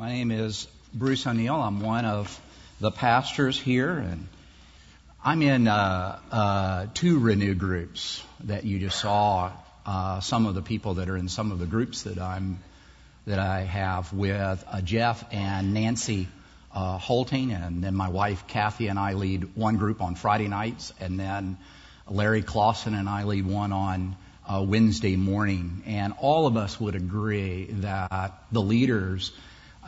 My name is Bruce O'Neill. I'm one of the pastors here, and I'm in uh, uh, two Renew groups that you just saw. Uh, some of the people that are in some of the groups that I'm that I have with uh, Jeff and Nancy uh, Holting, and then my wife Kathy and I lead one group on Friday nights, and then Larry Clausen and I lead one on uh, Wednesday morning. And all of us would agree that the leaders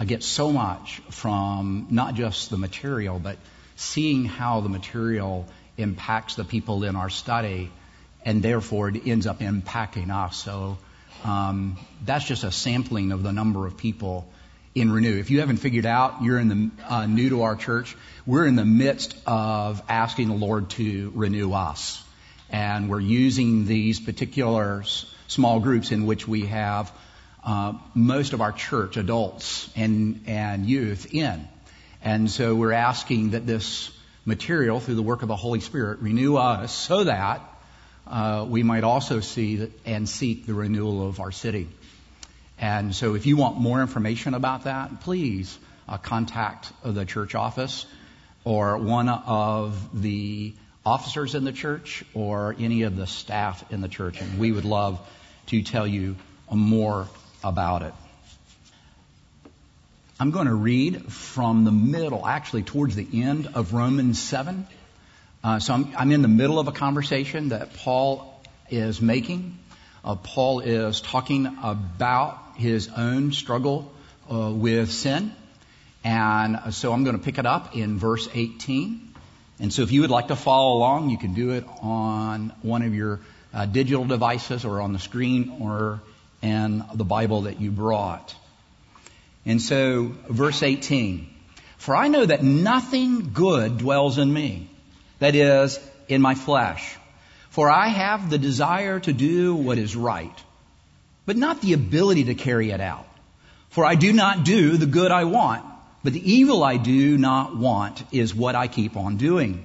I get so much from not just the material, but seeing how the material impacts the people in our study, and therefore it ends up impacting us. So um, that's just a sampling of the number of people in Renew. If you haven't figured out, you're in the uh, new to our church. We're in the midst of asking the Lord to renew us, and we're using these particular small groups in which we have uh, most of our church adults and, and youth in. And so we're asking that this material, through the work of the Holy Spirit, renew us so that uh, we might also see and seek the renewal of our city. And so if you want more information about that, please uh, contact the church office or one of the officers in the church or any of the staff in the church. And we would love to tell you more about it. I'm going to read from the middle, actually towards the end of Romans 7. Uh, so I'm, I'm, in the middle of a conversation that Paul is making. Uh, Paul is talking about his own struggle uh, with sin. And so I'm going to pick it up in verse 18. And so if you would like to follow along, you can do it on one of your uh, digital devices or on the screen or and the Bible that you brought. And so, verse 18. For I know that nothing good dwells in me, that is, in my flesh. For I have the desire to do what is right, but not the ability to carry it out. For I do not do the good I want, but the evil I do not want is what I keep on doing.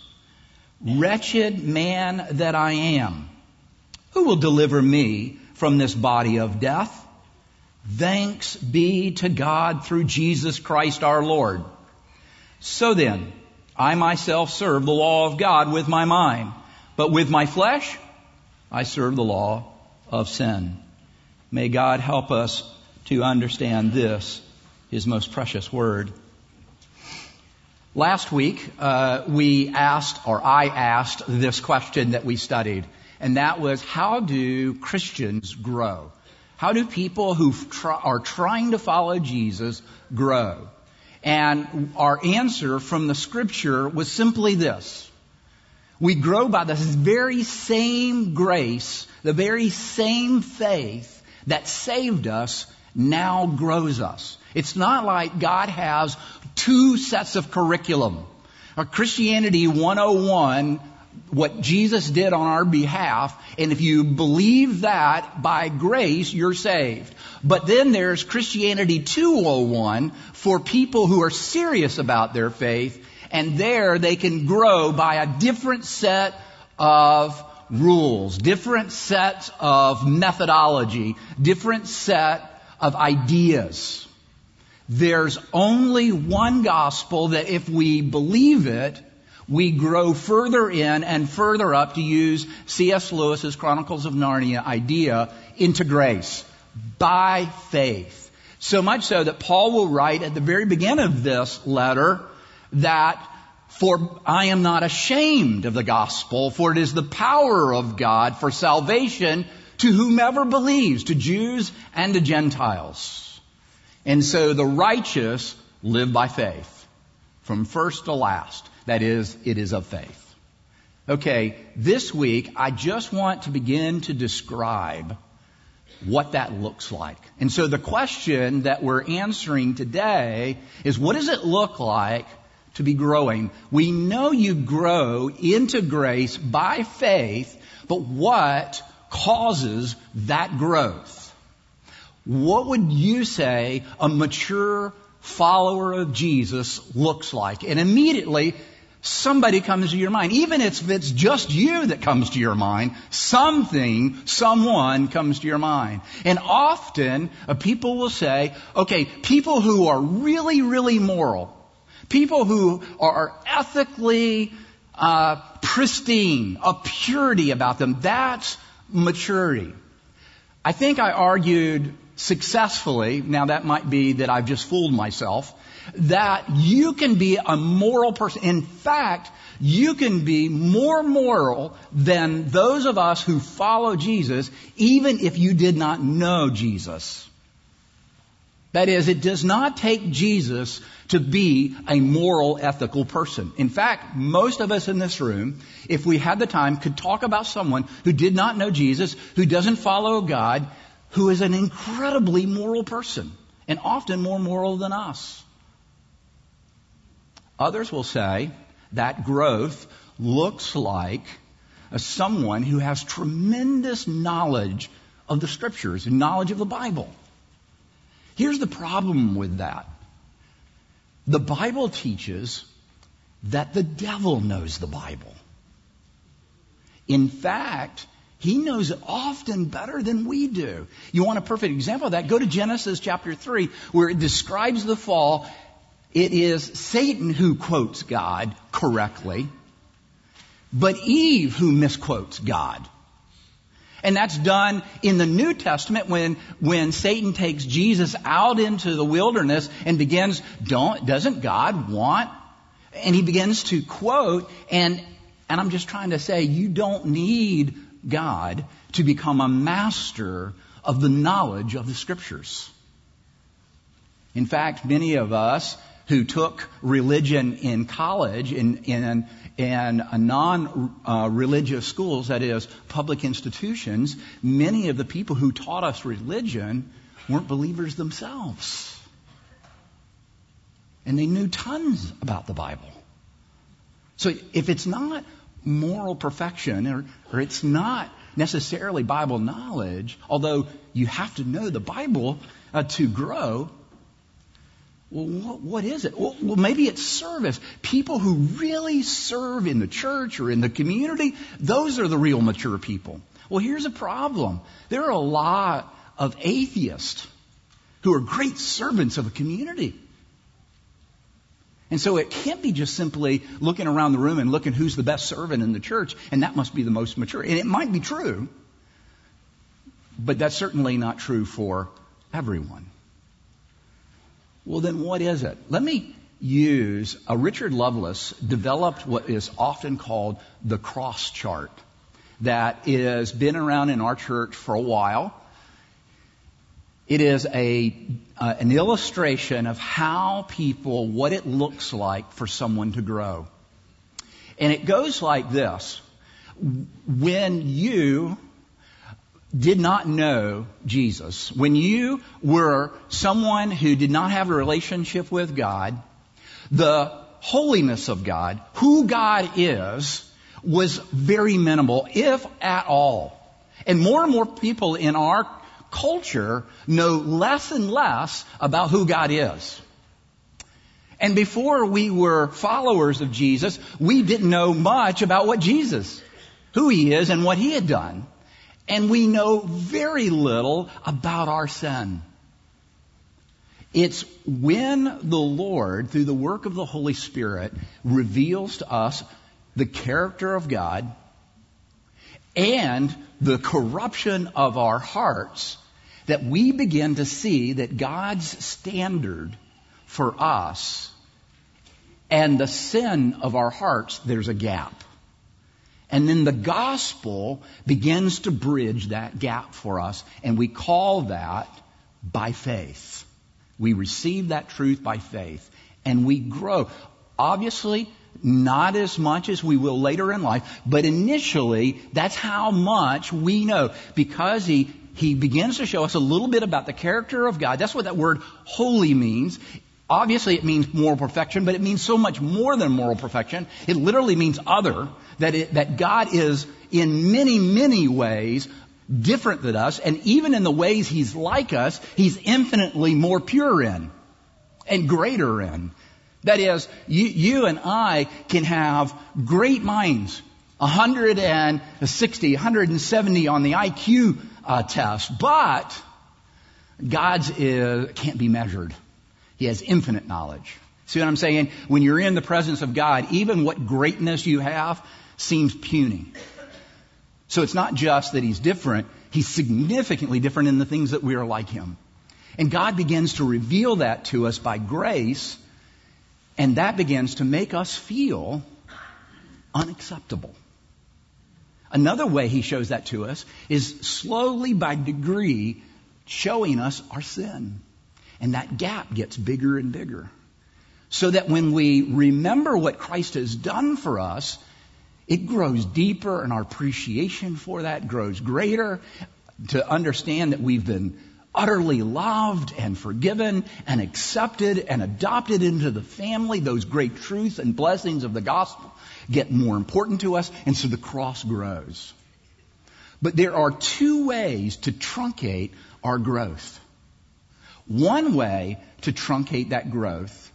Wretched man that I am, who will deliver me from this body of death? Thanks be to God through Jesus Christ our Lord. So then, I myself serve the law of God with my mind, but with my flesh, I serve the law of sin. May God help us to understand this, His most precious word. Last week, uh, we asked, or I asked, this question that we studied, and that was, how do Christians grow? How do people who are trying to follow Jesus grow? And our answer from the scripture was simply this. We grow by the very same grace, the very same faith that saved us now grows us. It's not like God has two sets of curriculum. A Christianity 101, what Jesus did on our behalf, and if you believe that by grace, you're saved. But then there's Christianity 201 for people who are serious about their faith, and there they can grow by a different set of rules, different set of methodology, different set of ideas. There's only one gospel that if we believe it, we grow further in and further up to use C.S. Lewis's Chronicles of Narnia idea into grace by faith. So much so that Paul will write at the very beginning of this letter that for I am not ashamed of the gospel, for it is the power of God for salvation to whomever believes, to Jews and to Gentiles. And so the righteous live by faith from first to last. That is, it is of faith. Okay, this week I just want to begin to describe what that looks like. And so the question that we're answering today is what does it look like to be growing? We know you grow into grace by faith, but what causes that growth? What would you say a mature follower of Jesus looks like? And immediately somebody comes to your mind. Even if it's just you that comes to your mind, something, someone comes to your mind. And often uh, people will say, okay, people who are really, really moral, people who are ethically uh, pristine, a purity about them, that's maturity. I think I argued successfully, now that might be that I've just fooled myself, that you can be a moral person. In fact, you can be more moral than those of us who follow Jesus, even if you did not know Jesus. That is, it does not take Jesus to be a moral, ethical person. In fact, most of us in this room, if we had the time, could talk about someone who did not know Jesus, who doesn't follow God, who is an incredibly moral person, and often more moral than us. Others will say that growth looks like someone who has tremendous knowledge of the scriptures and knowledge of the Bible. Here's the problem with that. The Bible teaches that the devil knows the Bible. In fact, he knows often better than we do. You want a perfect example of that? Go to Genesis chapter 3, where it describes the fall. It is Satan who quotes God correctly, but Eve who misquotes God. And that's done in the New Testament when, when Satan takes Jesus out into the wilderness and begins, don't, doesn't God want? And he begins to quote, and, and I'm just trying to say, you don't need God to become a master of the knowledge of the scriptures. In fact, many of us who took religion in college in, in, in non-religious uh, schools, that is, public institutions, many of the people who taught us religion weren't believers themselves. And they knew tons about the Bible. So if it's not moral perfection, or, or it's not necessarily Bible knowledge, although you have to know the Bible uh, to grow. Well, what, what is it? Well, well, maybe it's service. People who really serve in the church or in the community, those are the real mature people. Well, here's a problem. There are a lot of atheists who are great servants of a community. And so it can't be just simply looking around the room and looking who's the best servant in the church, and that must be the most mature. And it might be true, but that's certainly not true for everyone. Well, then what is it? Let me use a Richard Lovelace developed what is often called the cross chart that has been around in our church for a while. It is a, uh, an illustration of how people, what it looks like for someone to grow. And it goes like this. When you did not know Jesus, when you were someone who did not have a relationship with God, the holiness of God, who God is, was very minimal, if at all. And more and more people in our culture know less and less about who God is. And before we were followers of Jesus, we didn't know much about what Jesus, who he is and what he had done. And we know very little about our sin. It's when the Lord, through the work of the Holy Spirit, reveals to us the character of God and the corruption of our hearts that we begin to see that God's standard for us and the sin of our hearts, there's a gap. And then the gospel begins to bridge that gap for us, and we call that by faith. We receive that truth by faith, and we grow. Obviously, not as much as we will later in life, but initially, that's how much we know. Because he he begins to show us a little bit about the character of God. That's what that word holy means. Obviously, it means moral perfection, but it means so much more than moral perfection. It literally means other, that, it, that God is in many, many ways different than us, and even in the ways He's like us, He's infinitely more pure in and greater in. That is, you, you and I can have great minds, 160, 170 on the IQ uh, test, but God's is, can't be measured. He has infinite knowledge. See what I'm saying? When you're in the presence of God, even what greatness you have seems puny. So it's not just that He's different, He's significantly different in the things that we are like Him. And God begins to reveal that to us by grace, and that begins to make us feel unacceptable. Another way he shows that to us is slowly by degree showing us our sin. And that gap gets bigger and bigger. So that when we remember what Christ has done for us, it grows deeper and our appreciation for that grows greater to understand that we've been utterly loved and forgiven and accepted and adopted into the family. Those great truths and blessings of the gospel get more important to us and so the cross grows. But there are two ways to truncate our growth. One way to truncate that growth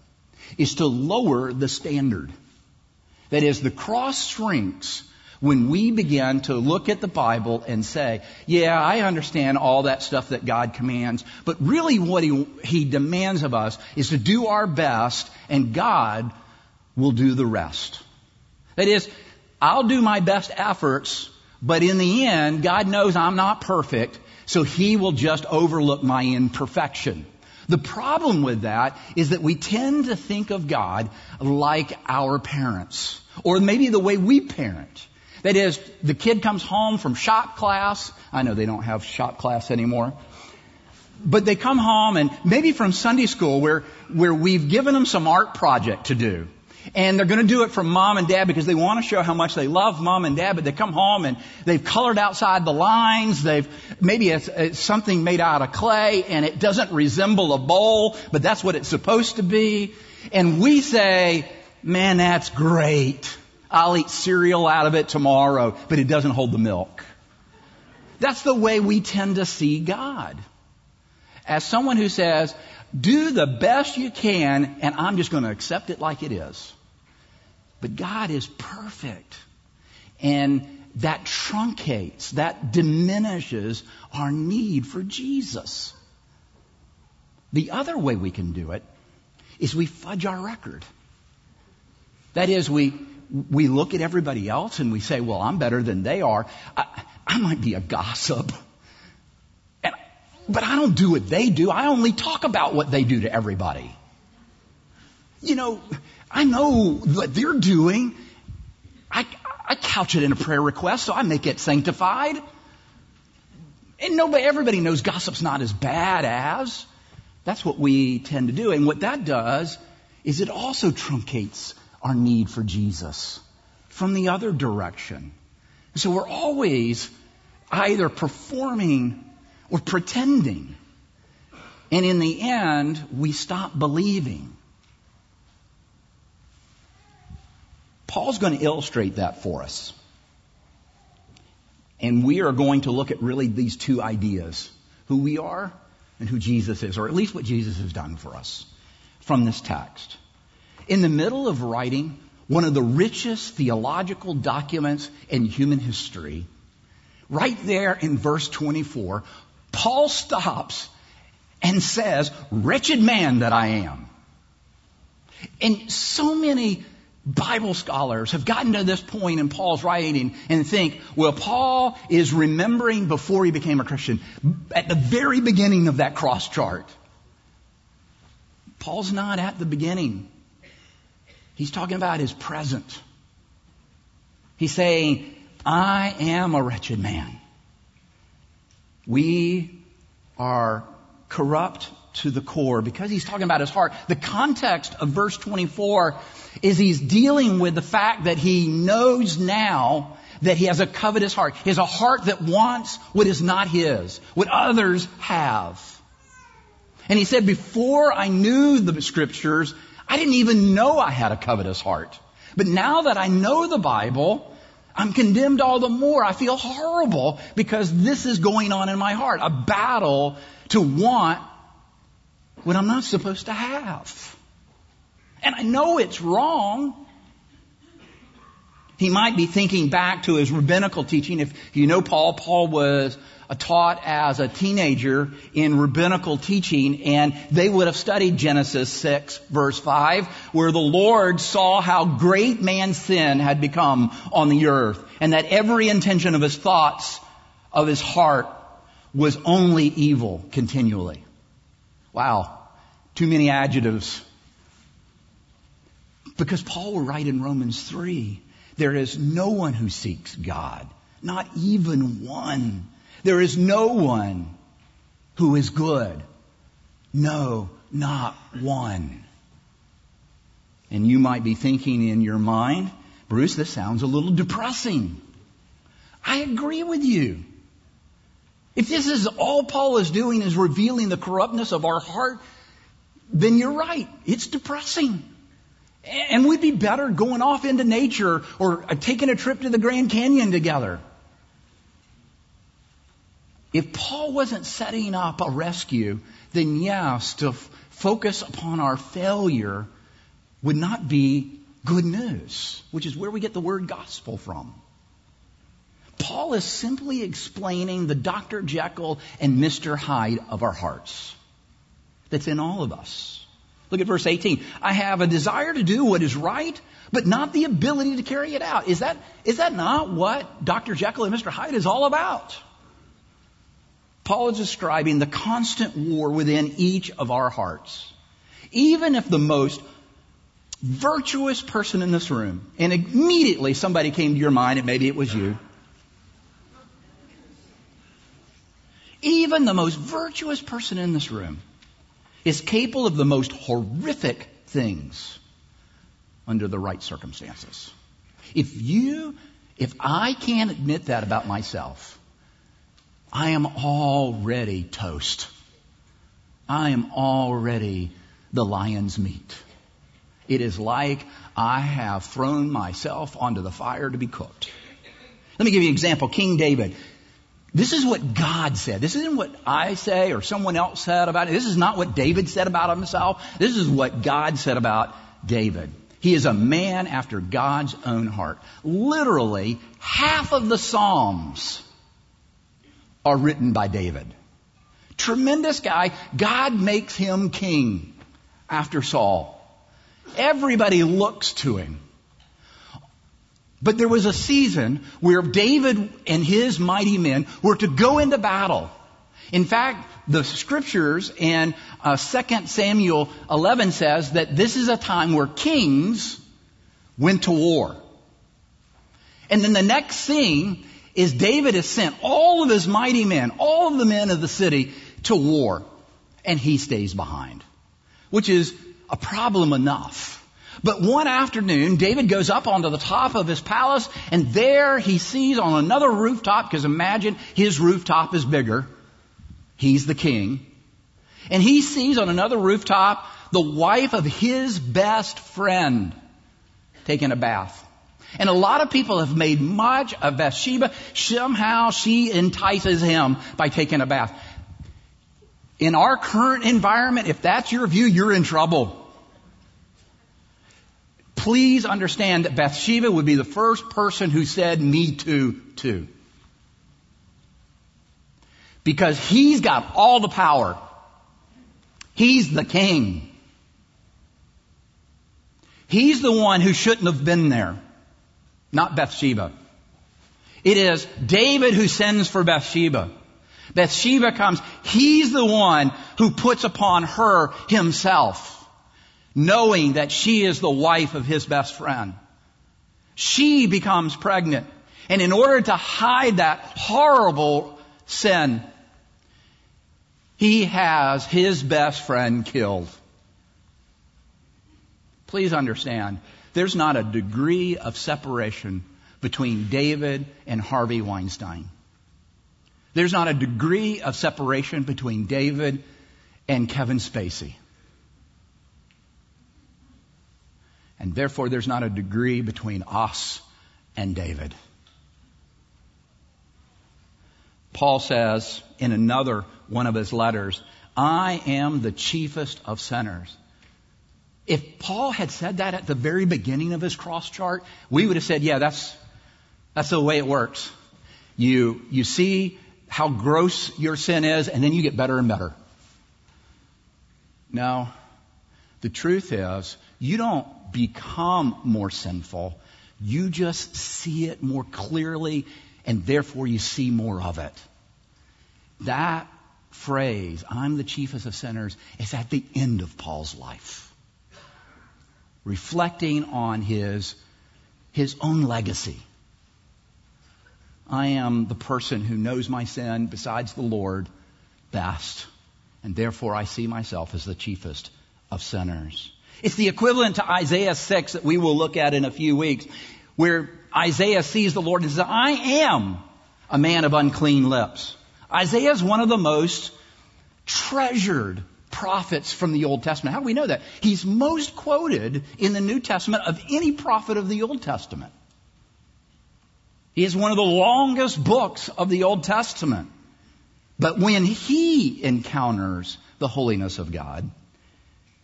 is to lower the standard. That is, the cross shrinks when we begin to look at the Bible and say, yeah, I understand all that stuff that God commands, but really what he, he demands of us is to do our best and God will do the rest. That is, I'll do my best efforts, but in the end, God knows I'm not perfect, so He will just overlook my imperfection. The problem with that is that we tend to think of God like our parents, or maybe the way we parent. That is, the kid comes home from shop class. I know they don't have shop class anymore. But they come home and maybe from Sunday school where, where we've given them some art project to do. And they're going to do it for mom and dad because they want to show how much they love mom and dad, but they come home and they've colored outside the lines. They've, maybe it's, it's something made out of clay and it doesn't resemble a bowl, but that's what it's supposed to be. And we say, man, that's great. I'll eat cereal out of it tomorrow, but it doesn't hold the milk. That's the way we tend to see God. As someone who says, do the best you can and I'm just going to accept it like it is. But God is perfect. And that truncates, that diminishes our need for Jesus. The other way we can do it is we fudge our record. That is, we, we look at everybody else and we say, well, I'm better than they are. I, I might be a gossip. And, but I don't do what they do. I only talk about what they do to everybody. You know, I know what they're doing. I, I couch it in a prayer request, so I make it sanctified. And nobody, everybody knows gossip's not as bad as. That's what we tend to do. And what that does is it also truncates our need for Jesus from the other direction. So we're always either performing or pretending. And in the end, we stop believing. Paul's going to illustrate that for us. And we are going to look at really these two ideas who we are and who Jesus is, or at least what Jesus has done for us from this text. In the middle of writing one of the richest theological documents in human history, right there in verse 24, Paul stops and says, Wretched man that I am. And so many Bible scholars have gotten to this point in Paul's writing and think, well, Paul is remembering before he became a Christian, at the very beginning of that cross chart. Paul's not at the beginning. He's talking about his present. He's saying, I am a wretched man. We are corrupt to the core because he's talking about his heart. The context of verse 24 is he's dealing with the fact that he knows now that he has a covetous heart. He has a heart that wants what is not his, what others have. And he said, before I knew the scriptures, I didn't even know I had a covetous heart. But now that I know the Bible, I'm condemned all the more. I feel horrible because this is going on in my heart. A battle to want what I'm not supposed to have. And I know it's wrong. He might be thinking back to his rabbinical teaching. If you know Paul, Paul was taught as a teenager in rabbinical teaching and they would have studied Genesis 6 verse 5 where the Lord saw how great man's sin had become on the earth and that every intention of his thoughts of his heart was only evil continually. Wow. Too many adjectives. Because Paul will write in Romans 3 there is no one who seeks God, not even one. There is no one who is good. No, not one. And you might be thinking in your mind, Bruce, this sounds a little depressing. I agree with you. If this is all Paul is doing is revealing the corruptness of our heart, then you're right. It's depressing. And we'd be better going off into nature or taking a trip to the Grand Canyon together. If Paul wasn't setting up a rescue, then yes, to f- focus upon our failure would not be good news, which is where we get the word gospel from. Paul is simply explaining the Dr. Jekyll and Mr. Hyde of our hearts that's in all of us. Look at verse 18. I have a desire to do what is right, but not the ability to carry it out. Is that, is that not what Dr. Jekyll and Mr. Hyde is all about? Paul is describing the constant war within each of our hearts. Even if the most virtuous person in this room, and immediately somebody came to your mind, and maybe it was you, even the most virtuous person in this room is capable of the most horrific things under the right circumstances. If you, if I can't admit that about myself, I am already toast. I am already the lion's meat. It is like I have thrown myself onto the fire to be cooked. Let me give you an example. King David. This is what God said. This isn't what I say or someone else said about it. This is not what David said about himself. This is what God said about David. He is a man after God's own heart. Literally, half of the Psalms are written by David. Tremendous guy. God makes him king after Saul. Everybody looks to him. But there was a season where David and his mighty men were to go into battle. In fact, the scriptures in uh, 2 Samuel 11 says that this is a time where kings went to war. And then the next thing is David has sent all of his mighty men, all of the men of the city to war. And he stays behind. Which is a problem enough. But one afternoon, David goes up onto the top of his palace, and there he sees on another rooftop, because imagine his rooftop is bigger. He's the king. And he sees on another rooftop the wife of his best friend taking a bath. And a lot of people have made much of Bathsheba. Somehow she entices him by taking a bath. In our current environment, if that's your view, you're in trouble please understand that Bathsheba would be the first person who said me too, too. Because he's got all the power. He's the king. He's the one who shouldn't have been there, not Bathsheba. It is David who sends for Bathsheba. Bathsheba comes. He's the one who puts upon her himself knowing that she is the wife of his best friend. She becomes pregnant. And in order to hide that horrible sin, he has his best friend killed. Please understand, there's not a degree of separation between David and Harvey Weinstein. There's not a degree of separation between David and Kevin Spacey. And therefore, there's not a degree between us and David. Paul says in another one of his letters, I am the chiefest of sinners. If Paul had said that at the very beginning of his cross chart, we would have said, yeah, that's, that's the way it works. You, you see how gross your sin is, and then you get better and better. No. The truth is, you don't become more sinful. You just see it more clearly, and therefore you see more of it. That phrase, I'm the chiefest of sinners, is at the end of Paul's life. Reflecting on his, his own legacy. I am the person who knows my sin besides the Lord best, and therefore I see myself as the chiefest of sinners. It's the equivalent to Isaiah 6 that we will look at in a few weeks, where Isaiah sees the Lord and says, I am a man of unclean lips. Isaiah is one of the most treasured prophets from the Old Testament. How do we know that? He's most quoted in the New Testament of any prophet of the Old Testament. He is one of the longest books of the Old Testament. But when he encounters the holiness of God,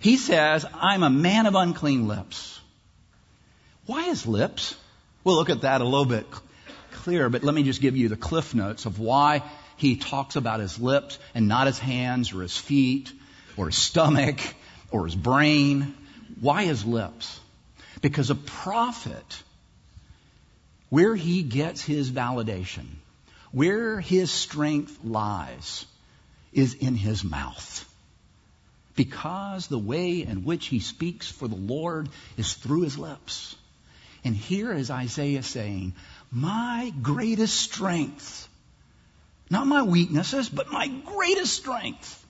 he says, I'm a man of unclean lips. Why his lips? We'll look at that a little bit clearer, but let me just give you the cliff notes of why he talks about his lips and not his hands or his feet or his stomach or his brain. Why his lips? Because a prophet, where he gets his validation, where his strength lies, is in his mouth because the way in which he speaks for the Lord is through his lips. And here is Isaiah saying, My greatest strength, not my weaknesses, but my greatest strength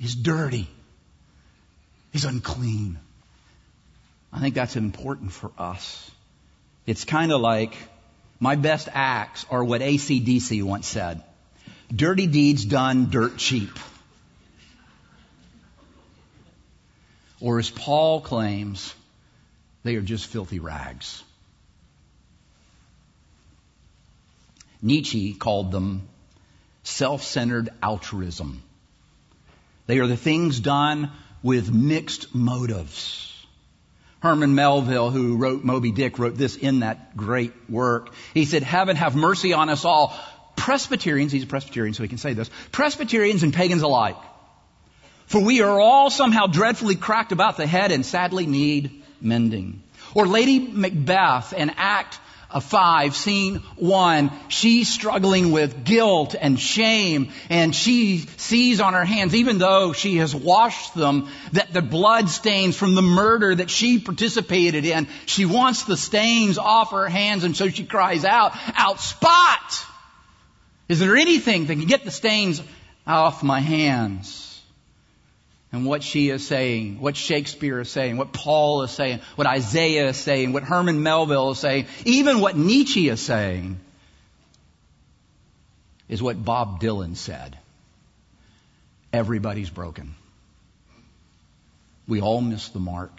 is dirty, is unclean. I think that's important for us. It's kind of like my best acts are what ACDC once said dirty deeds done dirt cheap. Or as Paul claims, they are just filthy rags. Nietzsche called them self-centered altruism. They are the things done with mixed motives. Herman Melville, who wrote Moby Dick, wrote this in that great work. He said, Heaven have mercy on us all. Presbyterians, he's a Presbyterian so he can say this, Presbyterians and pagans alike. For we are all somehow dreadfully cracked about the head and sadly need mending. Or Lady Macbeth in Act of 5, scene 1, she's struggling with guilt and shame and she sees on her hands, even though she has washed them, that the blood stains from the murder that she participated in. She wants the stains off her hands and so she cries out, out spot! Is there anything that can get the stains off my hands? And what she is saying, what Shakespeare is saying, what Paul is saying, what Isaiah is saying, what Herman Melville is saying, even what Nietzsche is saying, is what Bob Dylan said. Everybody's broken. We all miss the mark.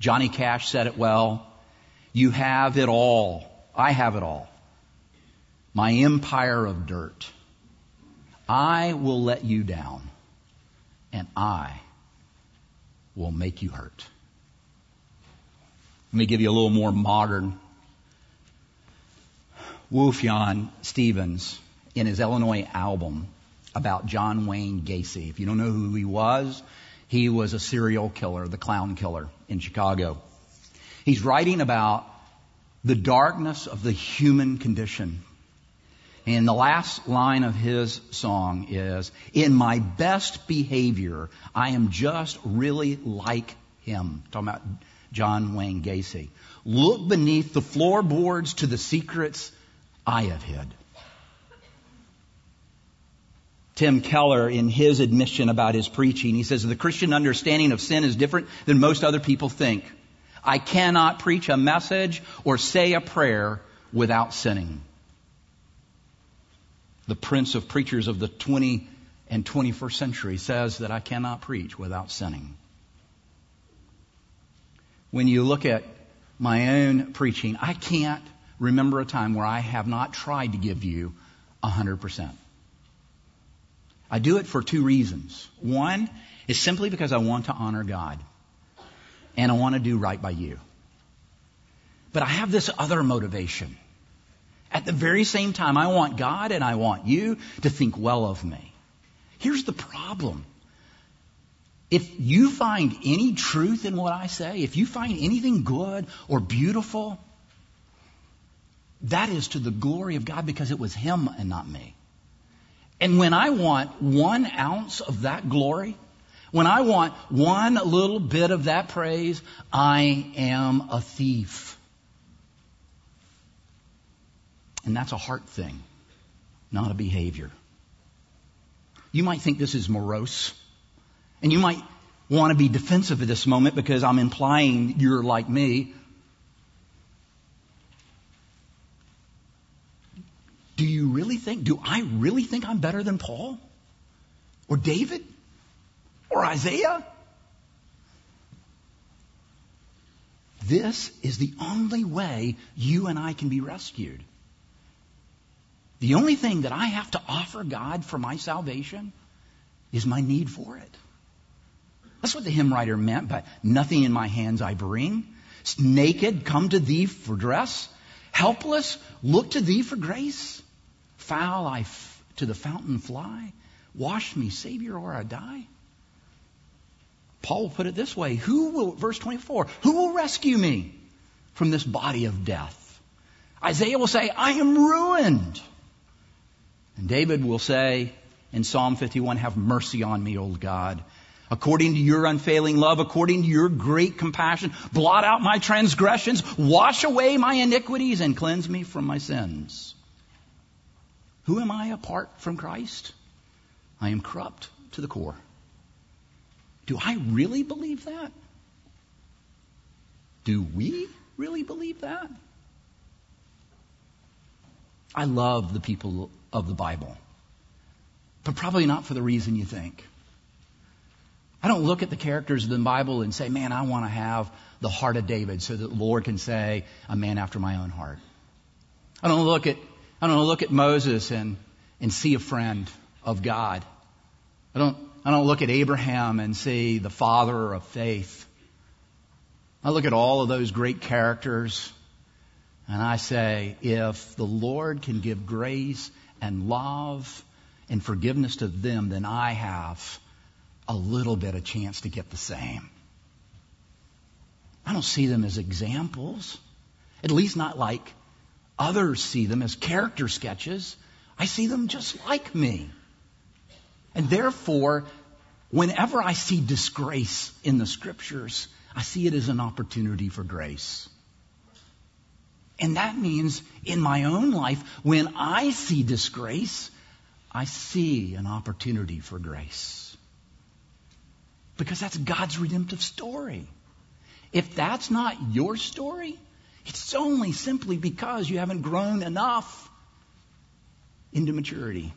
Johnny Cash said it well. You have it all. I have it all. My empire of dirt. I will let you down and I will make you hurt. Let me give you a little more modern. Sufjan Stevens, in his Illinois album about John Wayne Gacy. If you don't know who he was, he was a serial killer, the clown killer in Chicago. He's writing about the darkness of the human condition and the last line of his song is, In my best behavior, I am just really like him. Talking about John Wayne Gacy. Look beneath the floorboards to the secrets I have hid. Tim Keller, in his admission about his preaching, he says, the Christian understanding of sin is different than most other people think. I cannot preach a message or say a prayer without sinning. The prince of preachers of the 20 and 21st century says that I cannot preach without sinning. When you look at my own preaching, I can't remember a time where I have not tried to give you 100%. I do it for two reasons. One is simply because I want to honor God and I want to do right by you. But I have this other motivation. At the very same time, I want God and I want you to think well of me. Here's the problem. If you find any truth in what I say, if you find anything good or beautiful, that is to the glory of God because it was Him and not me. And when I want one ounce of that glory, when I want one little bit of that praise, I am a thief. And that's a heart thing, not a behavior. You might think this is morose. And you might want to be defensive at this moment because I'm implying you're like me. Do you really think, do I really think I'm better than Paul? Or David? Or Isaiah? This is the only way you and I can be rescued. The only thing that I have to offer God for my salvation is my need for it. That's what the hymn writer meant by nothing in my hands I bring. Naked, come to thee for dress. Helpless, look to thee for grace. Foul, I f- to the fountain fly. Wash me, Savior, or I die. Paul will put it this way Who will, verse 24, who will rescue me from this body of death? Isaiah will say, I am ruined. And David will say in Psalm 51, Have mercy on me, O God according to your unfailing love, according to your great compassion. Blot out my transgressions, wash away my iniquities, and cleanse me from my sins. Who am I apart from Christ? I am corrupt to the core. Do I really believe that? Do we really believe that? I love the people of the Bible, but probably not for the reason you think. I don't look at the characters of the Bible and say, man, I want to have the heart of David so that the Lord can say, a man after my own heart. I don't look at, I don't look at Moses and, and see a friend of God. I don't, I don't look at Abraham and see the father of faith. I look at all of those great characters and I say, if the Lord can give grace and love and forgiveness to them, then I have a little bit a chance to get the same. I don't see them as examples, at least not like others see them as character sketches. I see them just like me. And therefore, whenever I see disgrace in the scriptures, I see it as an opportunity for grace. And that means in my own life, when I see disgrace, I see an opportunity for grace. Because that's God's redemptive story. If that's not your story, it's only simply because you haven't grown enough into maturity.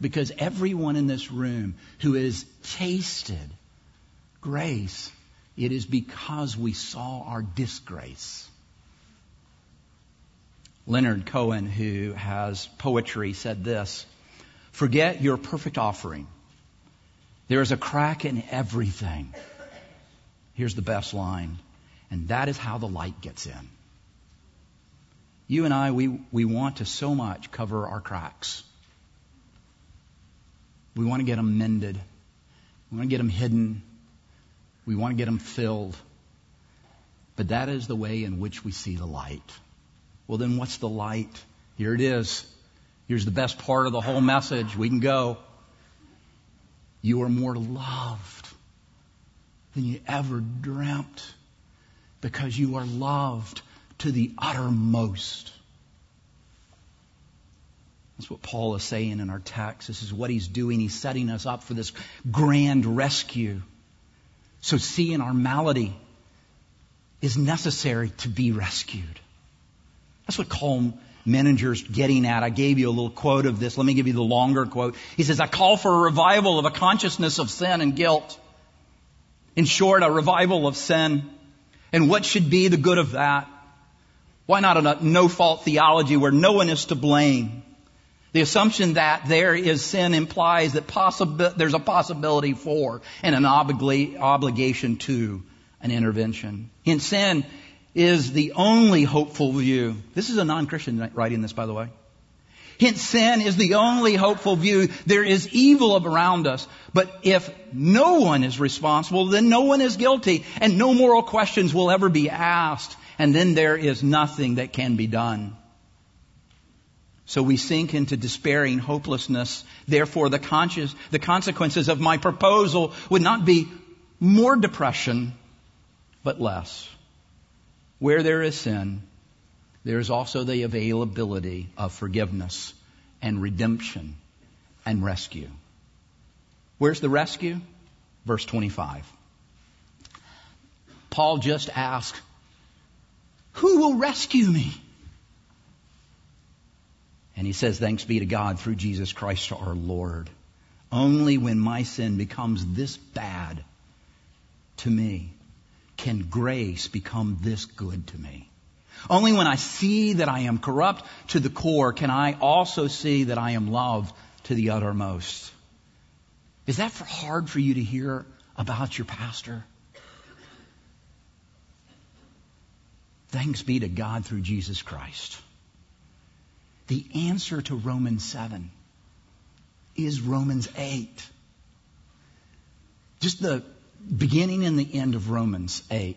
Because everyone in this room who has tasted grace, it is because we saw our disgrace. Leonard Cohen, who has poetry, said this Forget your perfect offering there is a crack in everything. Here's the best line. And that is how the light gets in. You and I, we, we want to so much cover our cracks. We want to get them mended. We want to get them hidden. We want to get them filled. But that is the way in which we see the light. Well, then what's the light? Here it is. Here's the best part of the whole message. We can go. You are more loved than you ever dreamt because you are loved to the uttermost. That's what Paul is saying in our text. This is what he's doing. He's setting us up for this grand rescue. So seeing our malady is necessary to be rescued. That's what Karl Menninger's getting at. I gave you a little quote of this. Let me give you the longer quote. He says, I call for a revival of a consciousness of sin and guilt. In short, a revival of sin. And what should be the good of that? Why not a no fault theology where no one is to blame? The assumption that there is sin implies that possibi- there's a possibility for and an obli- obligation to an intervention. In sin is the only hopeful view. This is a non-Christian writing this, by the way. Hence, sin is the only hopeful view. There is evil around us. But if no one is responsible, then no one is guilty, and no moral questions will ever be asked, and then there is nothing that can be done. So we sink into despairing hopelessness. Therefore, the, conscious, the consequences of my proposal would not be more depression, but less. Where there is sin, there is also the availability of forgiveness and redemption and rescue. Where's the rescue? Verse 25. Paul just asked, Who will rescue me? And he says, Thanks be to God through Jesus Christ our Lord. Only when my sin becomes this bad to me can grace become this good to me? Only when I see that I am corrupt to the core can I also see that I am loved to the uttermost. Is that for hard for you to hear about your pastor? Thanks be to God through Jesus Christ. The answer to Romans 7 is Romans 8. Just the beginning in the end of Romans 8.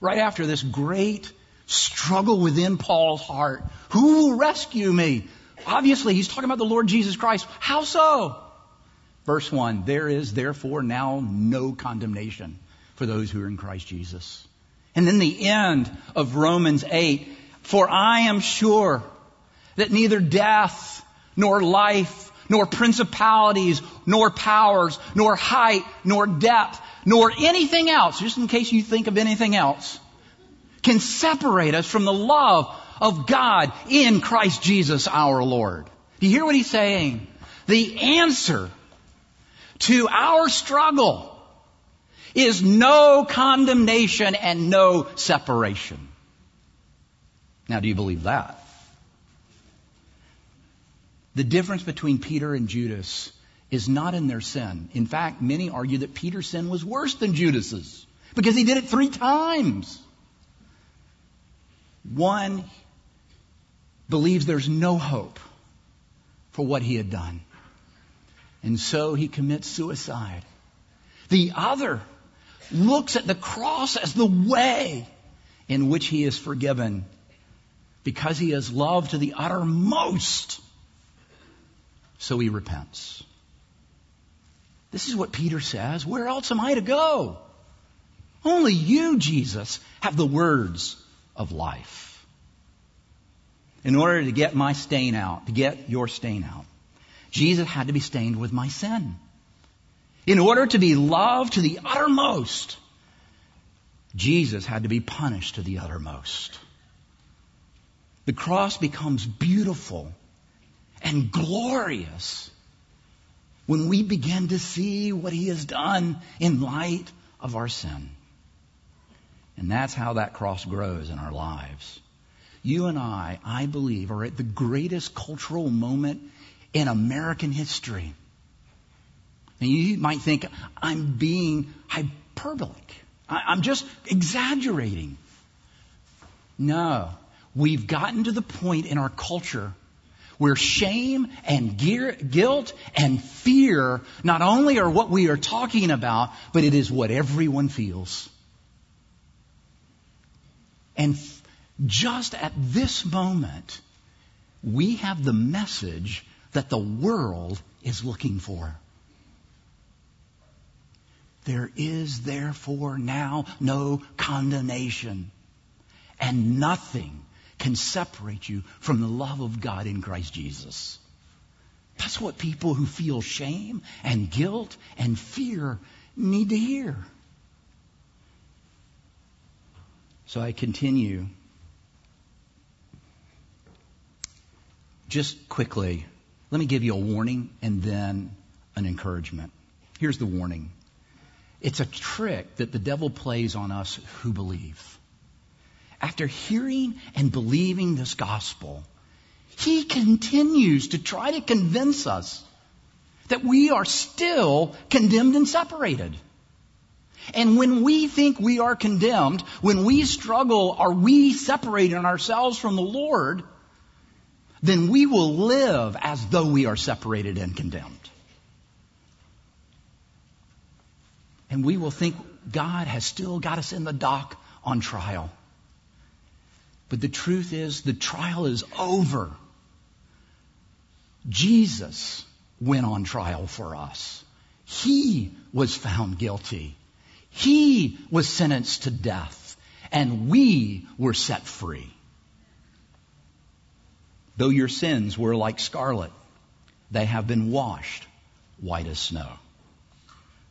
Right after this great struggle within Paul's heart. Who will rescue me? Obviously, he's talking about the Lord Jesus Christ. How so? Verse 1 There is therefore now no condemnation for those who are in Christ Jesus. And then the end of Romans 8 For I am sure that neither death, nor life, nor principalities, nor powers, nor height, nor depth, nor anything else, just in case you think of anything else, can separate us from the love of God in Christ Jesus our Lord. Do you hear what he's saying? The answer to our struggle is no condemnation and no separation. Now, do you believe that? The difference between Peter and Judas is not in their sin. In fact, many argue that Peter's sin was worse than Judas's because he did it three times. One believes there's no hope for what he had done. And so he commits suicide. The other looks at the cross as the way in which he is forgiven because he has loved to the uttermost. So he repents. This is what Peter says. Where else am I to go? Only you, Jesus, have the words of life. In order to get my stain out, to get your stain out, Jesus had to be stained with my sin. In order to be loved to the uttermost, Jesus had to be punished to the uttermost. The cross becomes beautiful and glorious when we begin to see what he has done in light of our sin. And that's how that cross grows in our lives. You and I, I believe, are at the greatest cultural moment in American history. And you might think I'm being hyperbolic. I'm just exaggerating. No. We've gotten to the point in our culture where shame and guilt and fear not only are what we are talking about, but it is what everyone feels. And just at this moment, we have the message that the world is looking for. There is therefore now no condemnation and nothing can separate you from the love of God in Christ Jesus. That's what people who feel shame and guilt and fear need to hear. So I continue. just quickly, let me give you a warning and then an encouragement. Here's the warning. It's a trick that the devil plays on us who believe. After hearing and believing this gospel, he continues to try to convince us that we are still condemned and separated. And when we think we are condemned, when we struggle, are we separating ourselves from the Lord, then we will live as though we are separated and condemned. And we will think God has still got us in the dock on trial. But the truth is, the trial is over. Jesus went on trial for us. He was found guilty. He was sentenced to death. And we were set free. Though your sins were like scarlet, they have been washed white as snow.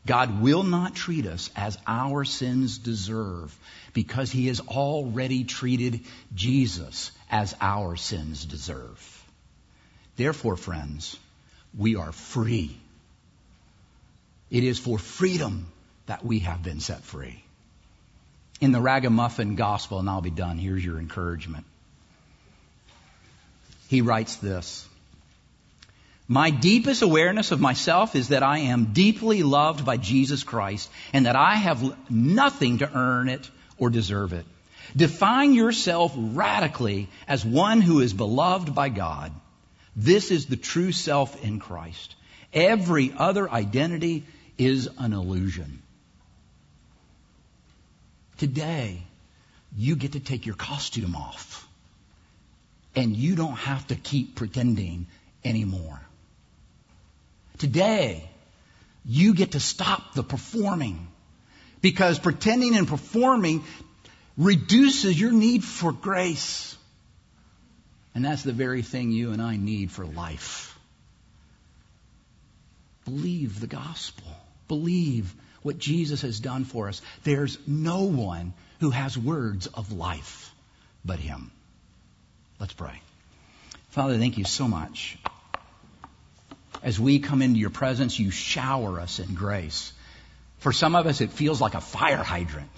God will not treat us as our sins deserve because he has already treated Jesus as our sins deserve. Therefore, friends, we are free. It is for freedom that we have been set free. In the Ragamuffin Gospel, and I'll be done, here's your encouragement. He writes this My deepest awareness of myself is that I am deeply loved by Jesus Christ and that I have nothing to earn it or deserve it. Define yourself radically as one who is beloved by God this is the true self in Christ. Every other identity is an illusion. Today, you get to take your costume off. And you don't have to keep pretending anymore. Today, you get to stop the performing. Because pretending and performing reduces your need for grace. And that's the very thing you and I need for life. Believe the gospel. Believe what Jesus has done for us. There's no one who has words of life but Him. Let's pray. Father, thank you so much. As we come into your presence, you shower us in grace. For some of us, it feels like a fire hydrant.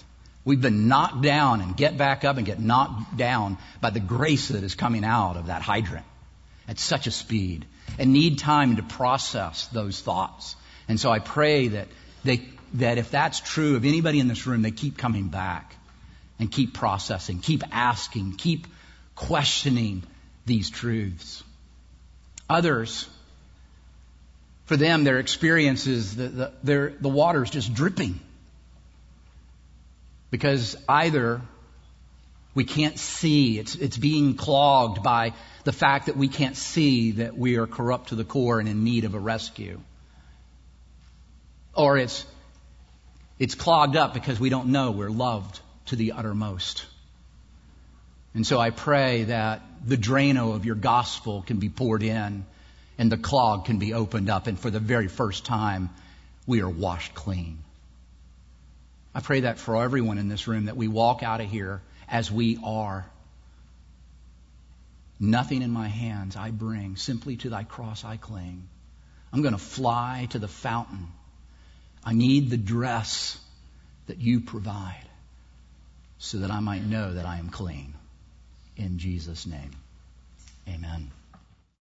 We've been knocked down and get back up and get knocked down by the grace that is coming out of that hydrant at such a speed and need time to process those thoughts. And so I pray that they, that if that's true of anybody in this room, they keep coming back and keep processing, keep asking, keep questioning these truths. Others, for them, their experience is that the, the water is just dripping. Because either we can't see, it's, it's being clogged by the fact that we can't see that we are corrupt to the core and in need of a rescue. Or it's, it's clogged up because we don't know we're loved to the uttermost. And so I pray that the Drano of your gospel can be poured in and the clog can be opened up and for the very first time we are washed clean. I pray that for everyone in this room that we walk out of here as we are. Nothing in my hands I bring, simply to thy cross I cling. I'm going to fly to the fountain. I need the dress that you provide so that I might know that I am clean. In Jesus' name, amen.